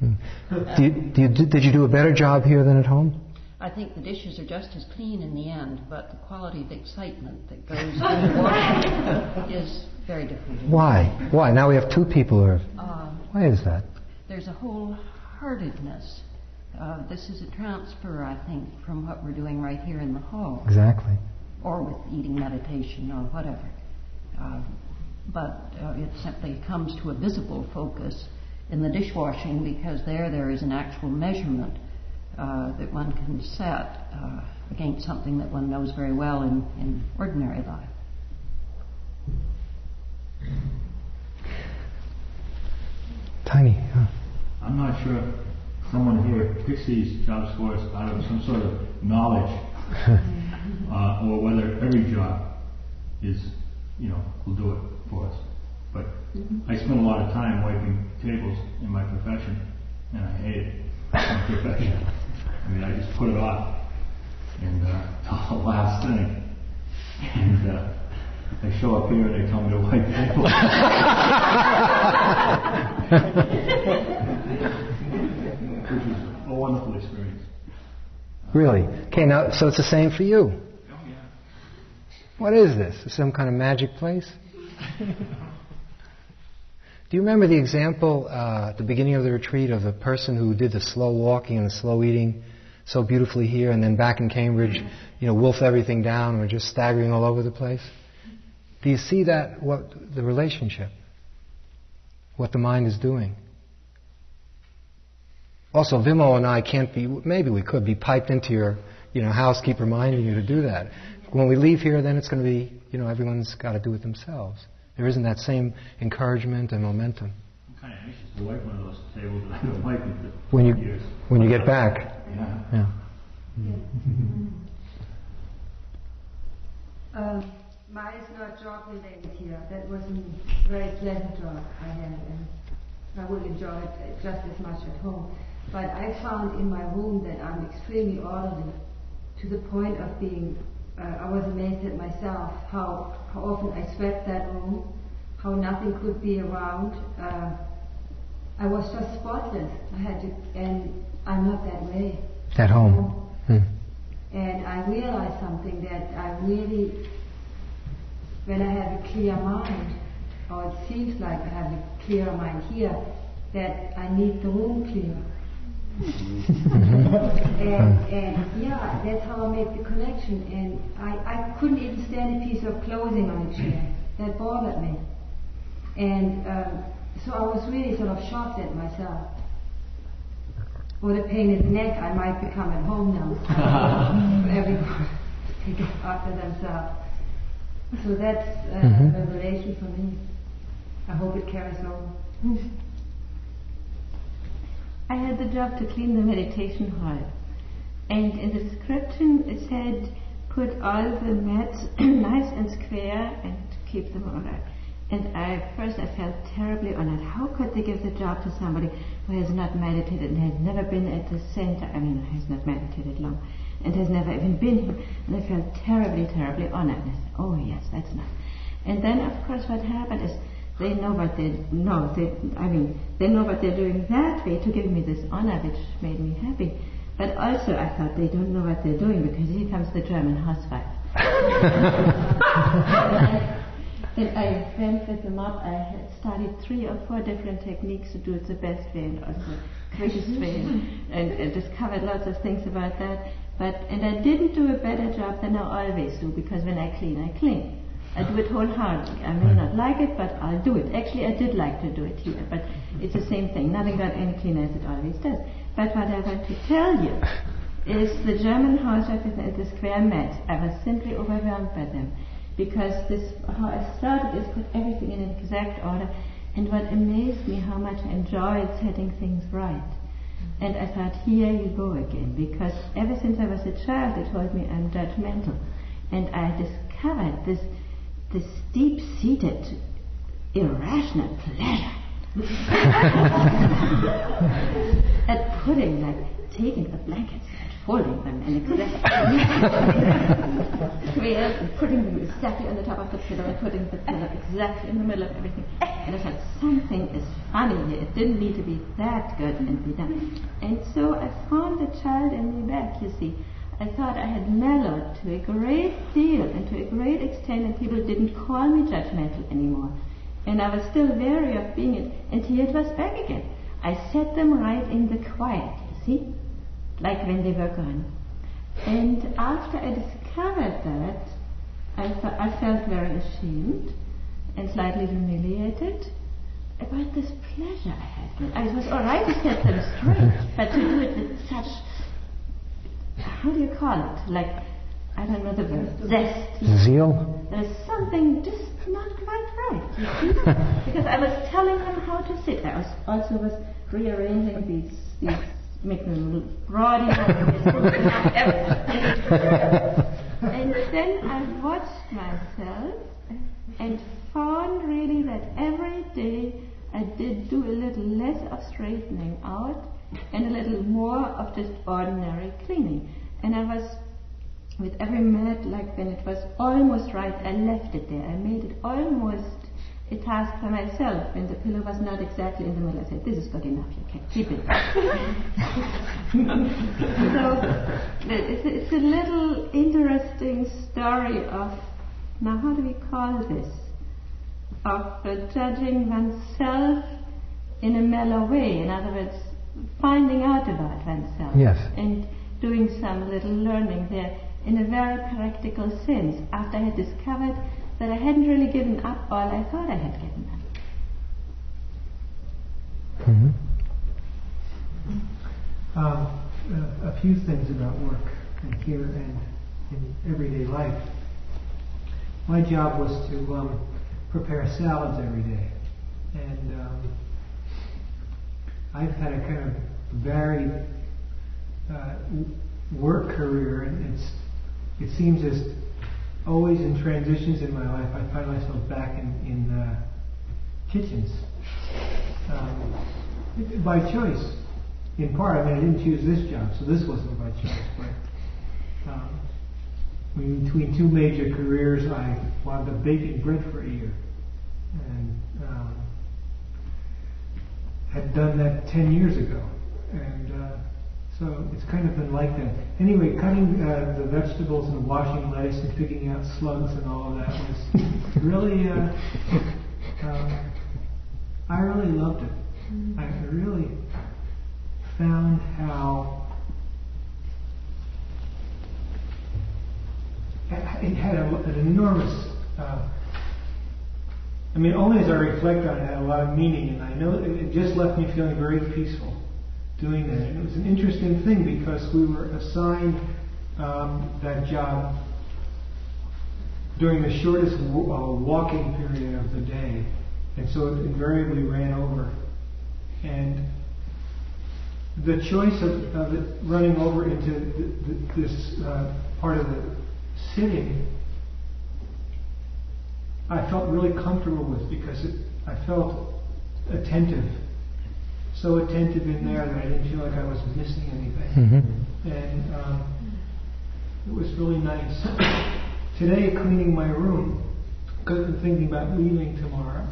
Do you, do you, did you do a better job here than at home? I think the dishes are just as clean in the end, but the quality of excitement that goes into [LAUGHS] washing is very different. Why? Why? Now we have two people who are. Uh, Why is that? there's a wholeheartedness. Uh, this is a transfer, I think, from what we're doing right here in the hall, Exactly. or with eating meditation or whatever. Uh, but uh, it simply comes to a visible focus in the dishwashing because there there is an actual measurement uh, that one can set uh, against something that one knows very well in, in ordinary life. Tiny. Huh? I'm not sure if someone here picks these jobs for us out of some sort of knowledge, [LAUGHS] uh, or whether every job is, you know, will do it for us. But mm-hmm. I spend a lot of time wiping tables in my profession, and I hate it. My profession. I mean, I just put it off, and uh, [LAUGHS] the last thing, and. Uh, they show up here and they tell me to wipe tables. [LAUGHS] Which is a wonderful experience. Really? Okay, now, so it's the same for you. Oh, yeah. What is this? Some kind of magic place? [LAUGHS] Do you remember the example uh, at the beginning of the retreat of the person who did the slow walking and the slow eating so beautifully here, and then back in Cambridge, you know, wolfed everything down and were just staggering all over the place? Do you see that, what the relationship, what the mind is doing? Also, Vimo and I can't be, maybe we could be piped into your, you know, housekeeper reminding you to do that. When we leave here, then it's going to be, you know, everyone's got to do it themselves. There isn't that same encouragement and momentum. I'm kind of anxious to wipe one of those tables that I've been wiping for when you, years. When you get back. Yeah. yeah. [LAUGHS] Um, Mine is not job related here. That was a very pleasant job I had, and I would enjoy it just as much at home. But I found in my room that I'm extremely orderly, to the point of being. Uh, I was amazed at myself how how often I swept that room, how nothing could be around. Uh, I was just spotless. I had to, and I'm not that way. At home. Hmm. And I realized something that I really when I have a clear mind, or it seems like I have a clear mind here, that I need the room clear. And, and yeah, that's how I made the connection. And I, I couldn't even stand a piece of clothing on a chair. That bothered me. And um, so I was really sort of shocked at myself. With a painted neck, I might become at home now. Everyone take it after themselves. So that's uh, mm-hmm. a revelation for me. I hope it carries on. I had the job to clean the meditation hall. And in the description it said, put all the mats [CLEARS THROAT] nice and square and keep them ordered. And I, first I felt terribly honored. How could they give the job to somebody who has not meditated and has never been at the center? I mean, has not meditated long and has never even been here. And I felt terribly, terribly honored. And I said, oh yes, that's nice. And then, of course, what happened is they know what they know. They, I mean, they know what they're doing that way to give me this honor, which made me happy. But also, I thought they don't know what they're doing because here comes the German housewife. [LAUGHS] and I went with them up. I had studied three or four different techniques to do it the best way and also quickest way, and, and discovered lots of things about that. But and I didn't do a better job than I always do because when I clean, I clean. I do it wholeheartedly. I may not like it, but I'll do it. Actually, I did like to do it here, but it's the same thing. Nothing got any cleaner as it always does. But what I want to tell you is the German housewife at the square mat. I was simply overwhelmed by them because this how I started is put everything in exact order. And what amazed me how much I enjoyed setting things right. And I thought, here you go again, because ever since I was a child, they told me I'm judgmental. And I discovered this, this deep-seated, irrational pleasure [LAUGHS] at putting, like, taking the blankets and folding them and exactly and [LAUGHS] putting them exactly on the top of the pillow and putting the pillow exactly in the middle of everything. And I thought something is funny here. It didn't need to be that good and be done. And so I found the child in me back, you see. I thought I had mellowed to a great deal and to a great extent and people didn't call me judgmental anymore. And I was still wary of being it. And here it was back again. I set them right in the quiet, you see like when they were gone. And after I discovered that, I, I felt very ashamed and slightly humiliated about this pleasure I had. I was all right to set them straight, but to do it with such how do you call it? Like, I don't know the word, zest. Zeal? There's something just not quite right, you see? [LAUGHS] because I was telling him how to sit. I was also was rearranging these, these making them look broad [LAUGHS] And then I watched myself and found really that every day I did do a little less of straightening out and a little more of just ordinary cleaning. And I was, with every minute, like when it was almost right, I left it there. I made it almost a task for myself. When the pillow was not exactly in the middle, I said, This is good enough, you can keep it. [LAUGHS] so it's, it's a little interesting story of, now how do we call this? Of judging oneself in a mellow way. In other words, finding out about oneself. Yes. And doing some little learning there in a very practical sense after I had discovered that I hadn't really given up all I thought I had given up. Mm-hmm. Um, a, a few things about work and here and in everyday life. My job was to um, prepare salads every day, and um, I've had a kind of varied uh, work career, and it's it seems as always in transitions in my life, I find myself back in, in uh, kitchens um, by choice. In part, I mean, I didn't choose this job, so this wasn't by choice. But um, between two major careers, I wound up baking bread for a year, and um, had done that ten years ago, and. Uh, so it's kind of been like that. Anyway, cutting uh, the vegetables and washing lettuce and picking out slugs and all of that was really, uh, uh, I really loved it. I really found how it had a, an enormous. Uh, I mean, only as I reflect on it, it had a lot of meaning, and I know it just left me feeling very peaceful doing that. And it was an interesting thing because we were assigned um, that job during the shortest uh, walking period of the day, and so it invariably ran over. And the choice of, of it running over into this uh, part of the sitting, I felt really comfortable with because it, I felt attentive so attentive in there that I didn't feel like I was missing anything. Mm-hmm. And um, it was really nice. [COUGHS] Today, cleaning my room, because I'm thinking about leaving tomorrow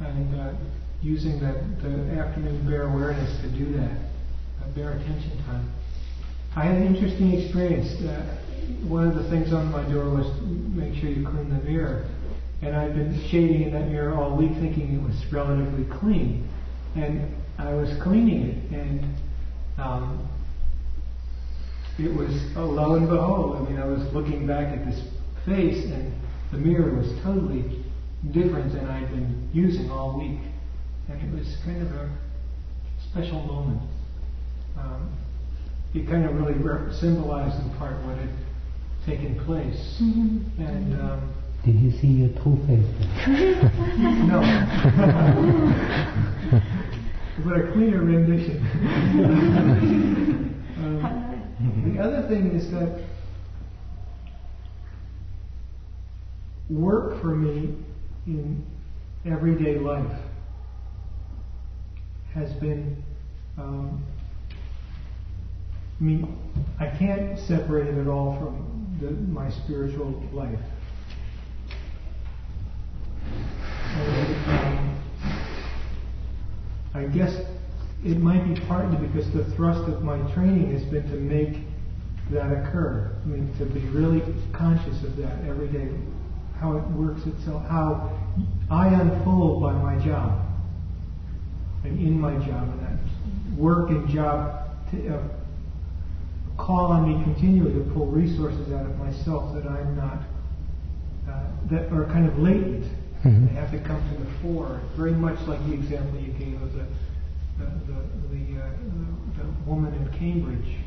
and uh, using that the afternoon bare awareness to do that, uh, bare attention time. I had an interesting experience. Uh, one of the things on my door was make sure you clean the mirror. And I've been shading in that mirror all week thinking it was relatively clean. And I was cleaning it, and um, it was, oh, lo and behold, I mean, I was looking back at this face, and the mirror was totally different than I'd been using all week. And it was kind of a special moment. Um, it kind of really symbolized in part what had taken place. Mm-hmm. And um, did you see your true face? [LAUGHS] no. [LAUGHS] but a cleaner rendition. [LAUGHS] um, the other thing is that work for me in everyday life has been. Um, I mean, I can't separate it at all from the, my spiritual life. And, um, I guess it might be partly because the thrust of my training has been to make that occur. I mean, to be really conscious of that every day, how it works itself, how I unfold by my job. And in my job, and that work and job to, uh, call on me continually to pull resources out of myself that I'm not, uh, that are kind of latent Mm-hmm. They have to come to the fore, very much like the example you gave of the the the, the, uh, the woman in Cambridge.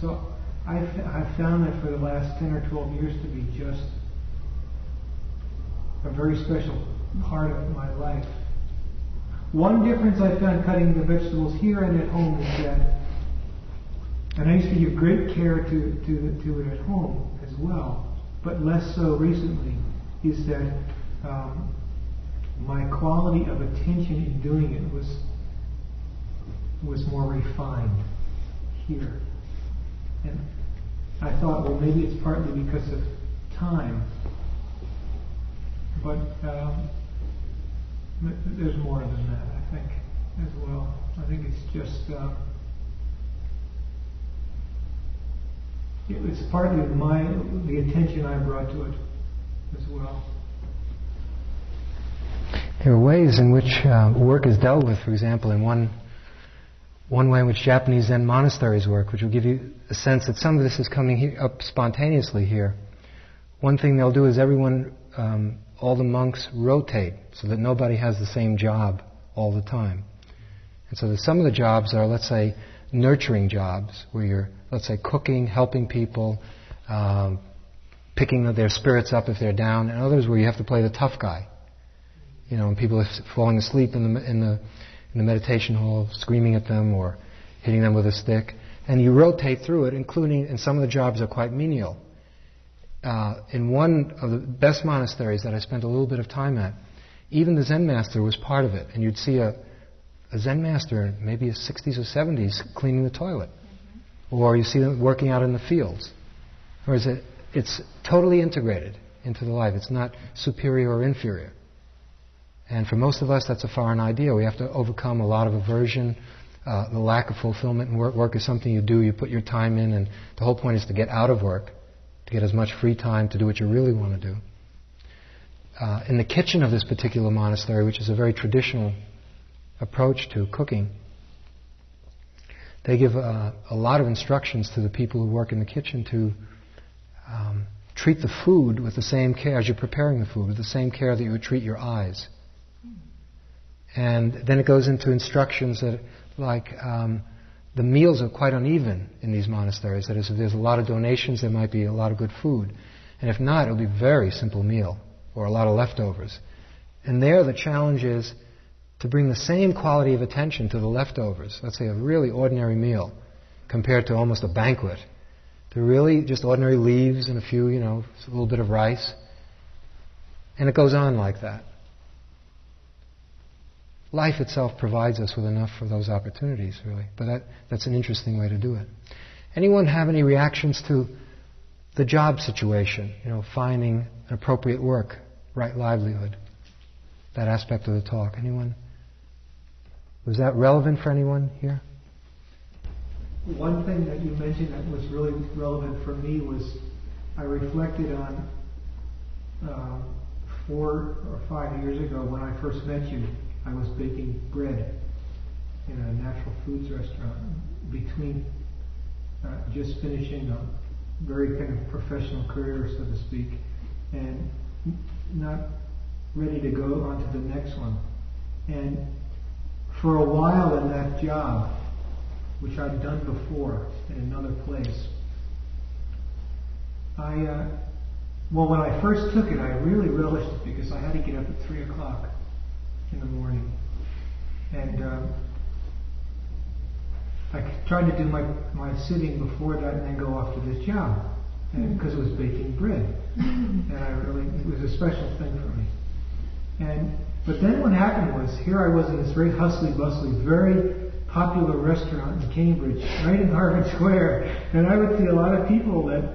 So I've, I've found that for the last 10 or 12 years to be just a very special part of my life. One difference I found cutting the vegetables here and at home is that, and I used to give great care to, to, to it at home as well, but less so recently, is that um, my quality of attention in doing it was was more refined here. And I thought, well, maybe it's partly because of time. But um, there's more than that, I think, as well. I think it's just. Uh, it's partly my the attention I brought to it as well. There are ways in which uh, work is dealt with, for example, in one one way in which Japanese Zen monasteries work, which will give you a sense that some of this is coming up spontaneously here. One thing they'll do is everyone, um, all the monks rotate so that nobody has the same job all the time. And so some of the jobs are, let's say, nurturing jobs, where you're, let's say, cooking, helping people, um, picking their spirits up if they're down, and others where you have to play the tough guy. You know, and people are falling asleep in the, in the in the meditation hall, screaming at them or hitting them with a stick. And you rotate through it, including, and some of the jobs are quite menial. Uh, in one of the best monasteries that I spent a little bit of time at, even the Zen master was part of it. And you'd see a, a Zen master, maybe his 60s or 70s, cleaning the toilet. Mm-hmm. Or you see them working out in the fields. Or is it, it's totally integrated into the life. It's not superior or inferior. And for most of us, that's a foreign idea. We have to overcome a lot of aversion, uh, the lack of fulfillment in work. Work is something you do, you put your time in, and the whole point is to get out of work, to get as much free time to do what you really want to do. Uh, in the kitchen of this particular monastery, which is a very traditional approach to cooking, they give uh, a lot of instructions to the people who work in the kitchen to um, treat the food with the same care as you're preparing the food, with the same care that you would treat your eyes. And then it goes into instructions that, like, um, the meals are quite uneven in these monasteries. That is, if there's a lot of donations, there might be a lot of good food. And if not, it'll be a very simple meal or a lot of leftovers. And there, the challenge is to bring the same quality of attention to the leftovers. Let's say a really ordinary meal compared to almost a banquet. To really just ordinary leaves and a few, you know, a little bit of rice. And it goes on like that life itself provides us with enough for those opportunities, really. But that, that's an interesting way to do it. Anyone have any reactions to the job situation? You know, finding an appropriate work, right livelihood, that aspect of the talk. Anyone? Was that relevant for anyone here? One thing that you mentioned that was really relevant for me was I reflected on uh, four or five years ago when I first met you I was baking bread in a natural foods restaurant between uh, just finishing a very kind of professional career, so to speak, and not ready to go on to the next one. And for a while in that job, which I'd done before in another place, I, uh, well, when I first took it, I really relished it because I had to get up at 3 o'clock in the morning. And um, I tried to do my, my sitting before that and then go off to this job because it was baking bread. and I really, it was a special thing for me. And but then what happened was here I was in this very hustly bustly, very popular restaurant in Cambridge, right in [LAUGHS] Harvard Square, and I would see a lot of people that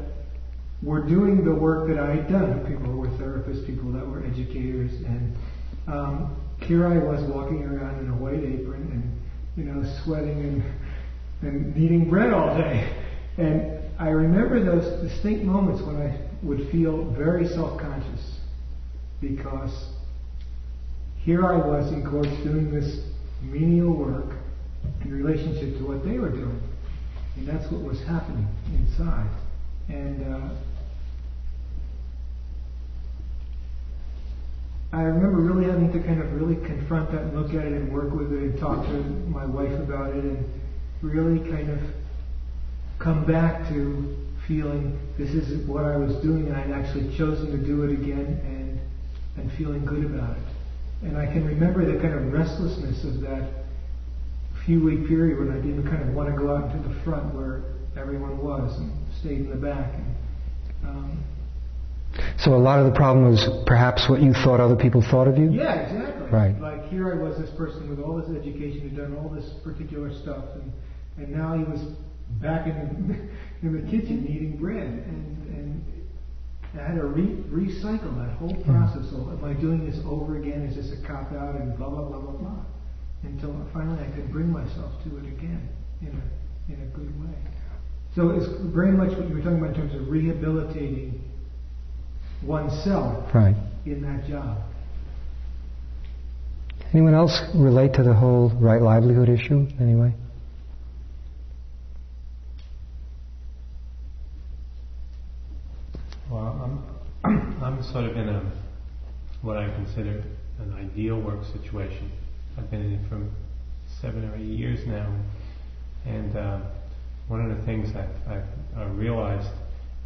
were doing the work that I had done. People who were therapists, people that were educators, and um, here I was walking around in a white apron and, you know, sweating and, and eating bread all day. And I remember those distinct moments when I would feel very self-conscious because here I was, in quotes, doing this menial work in relationship to what they were doing. And that's what was happening inside. And uh, I remember really having to kind of really confront that and look at it and work with it and talk to my wife about it and really kind of come back to feeling this isn't what I was doing and I'd actually chosen to do it again and and feeling good about it. And I can remember the kind of restlessness of that few week period when I didn't kind of want to go out into the front where everyone was and stayed in the back. And, um, so a lot of the problem was perhaps what you thought other people thought of you? Yeah, exactly. Right. Like here I was, this person with all this education, had done all this particular stuff, and, and now he was back in the, [LAUGHS] in the kitchen eating bread, and, and I had to re- recycle that whole hmm. process. So am I doing this over again? Is this a cop out? And blah blah blah blah blah. Until finally I could bring myself to it again in a in a good way. So it's very much what you were talking about in terms of rehabilitating oneself right. in that job. Anyone else relate to the whole right livelihood issue anyway? Well, I'm, [CLEARS THROAT] I'm sort of in a what I consider an ideal work situation. I've been in it for seven or eight years now, and uh, one of the things that I've, I've realized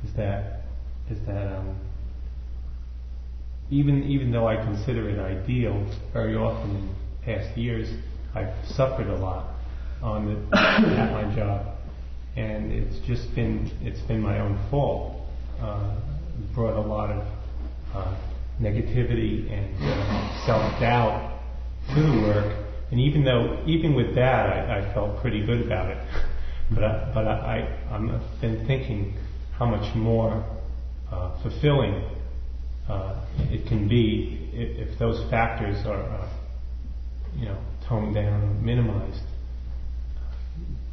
is that is that um, even even though I consider it ideal, very often in past years I've suffered a lot on the, [COUGHS] at my job, and it's just been it's been my own fault. Uh, brought a lot of uh, negativity and uh, self doubt to the work, and even though even with that I, I felt pretty good about it, [LAUGHS] but I, but I, I I've been thinking how much more uh, fulfilling uh, it can be if, if those factors are, uh, you know, toned down, minimized.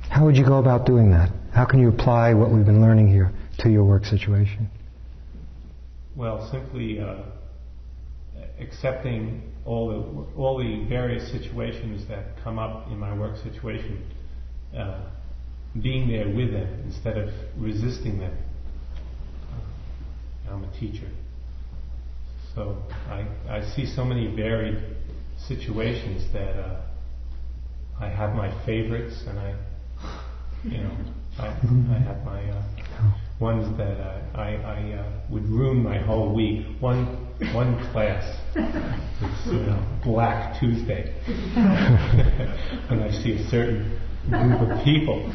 How would you go about doing that? How can you apply what we've been learning here to your work situation? Well, simply uh, accepting all the all the various situations that come up in my work situation, uh, being there with them instead of resisting them. I'm a teacher. So I, I see so many varied situations that uh, I have my favorites and I, you know, I, I have my uh, ones that uh, I, I uh, would ruin my whole week. One, one class, it's you know, Black Tuesday, [LAUGHS] when I see a certain group of people,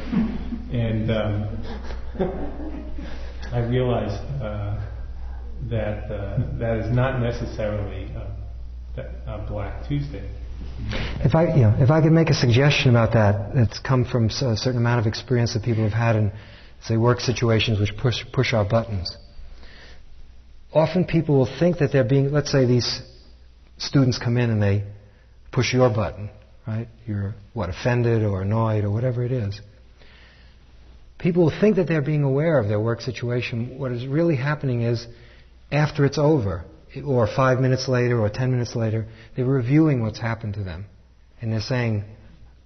and um, I realized uh, that uh, that is not necessarily uh, a Black Tuesday. If I, you know, if I could make a suggestion about that, that's come from a certain amount of experience that people have had in, say, work situations which push push our buttons. Often people will think that they're being, let's say, these students come in and they push your button, right? You're what offended or annoyed or whatever it is. People will think that they're being aware of their work situation. What is really happening is after it's over, or five minutes later, or ten minutes later, they're reviewing what's happened to them. And they're saying,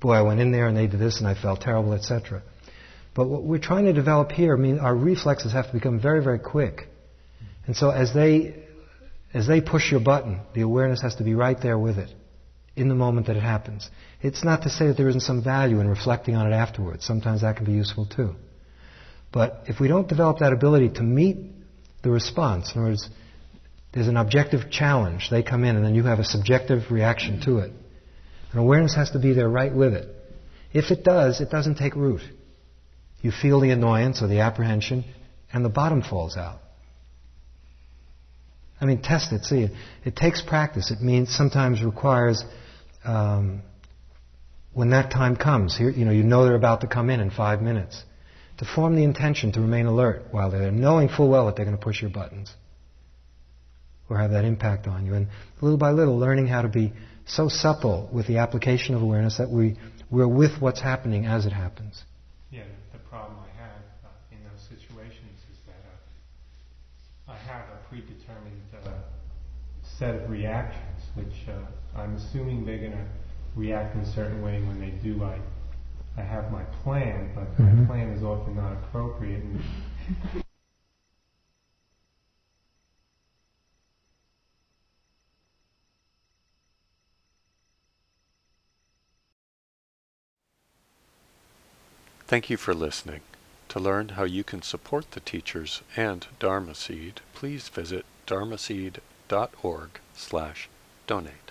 boy, I went in there and they did this and I felt terrible, etc. But what we're trying to develop here, I mean, our reflexes have to become very, very quick. And so as they, as they push your button, the awareness has to be right there with it, in the moment that it happens. It's not to say that there isn't some value in reflecting on it afterwards. Sometimes that can be useful too. But if we don't develop that ability to meet the response. In other words, there's an objective challenge. They come in, and then you have a subjective reaction to it. And awareness has to be there right with it. If it does, it doesn't take root. You feel the annoyance or the apprehension, and the bottom falls out. I mean, test it, see it. Takes practice. It means sometimes requires um, when that time comes. Here, you know, you know they're about to come in in five minutes to form the intention to remain alert while they're there, knowing full well that they're going to push your buttons or have that impact on you. And little by little, learning how to be so supple with the application of awareness that we, we're with what's happening as it happens. Yeah, the problem I have uh, in those situations is that uh, I have a predetermined uh, set of reactions, which uh, I'm assuming they're going to react in a certain way when they do. I I have my plan, but mm-hmm. my plan is often not appropriate. [LAUGHS] Thank you for listening. To learn how you can support the teachers and Dharma Seed, please visit dharmaseed.org slash donate.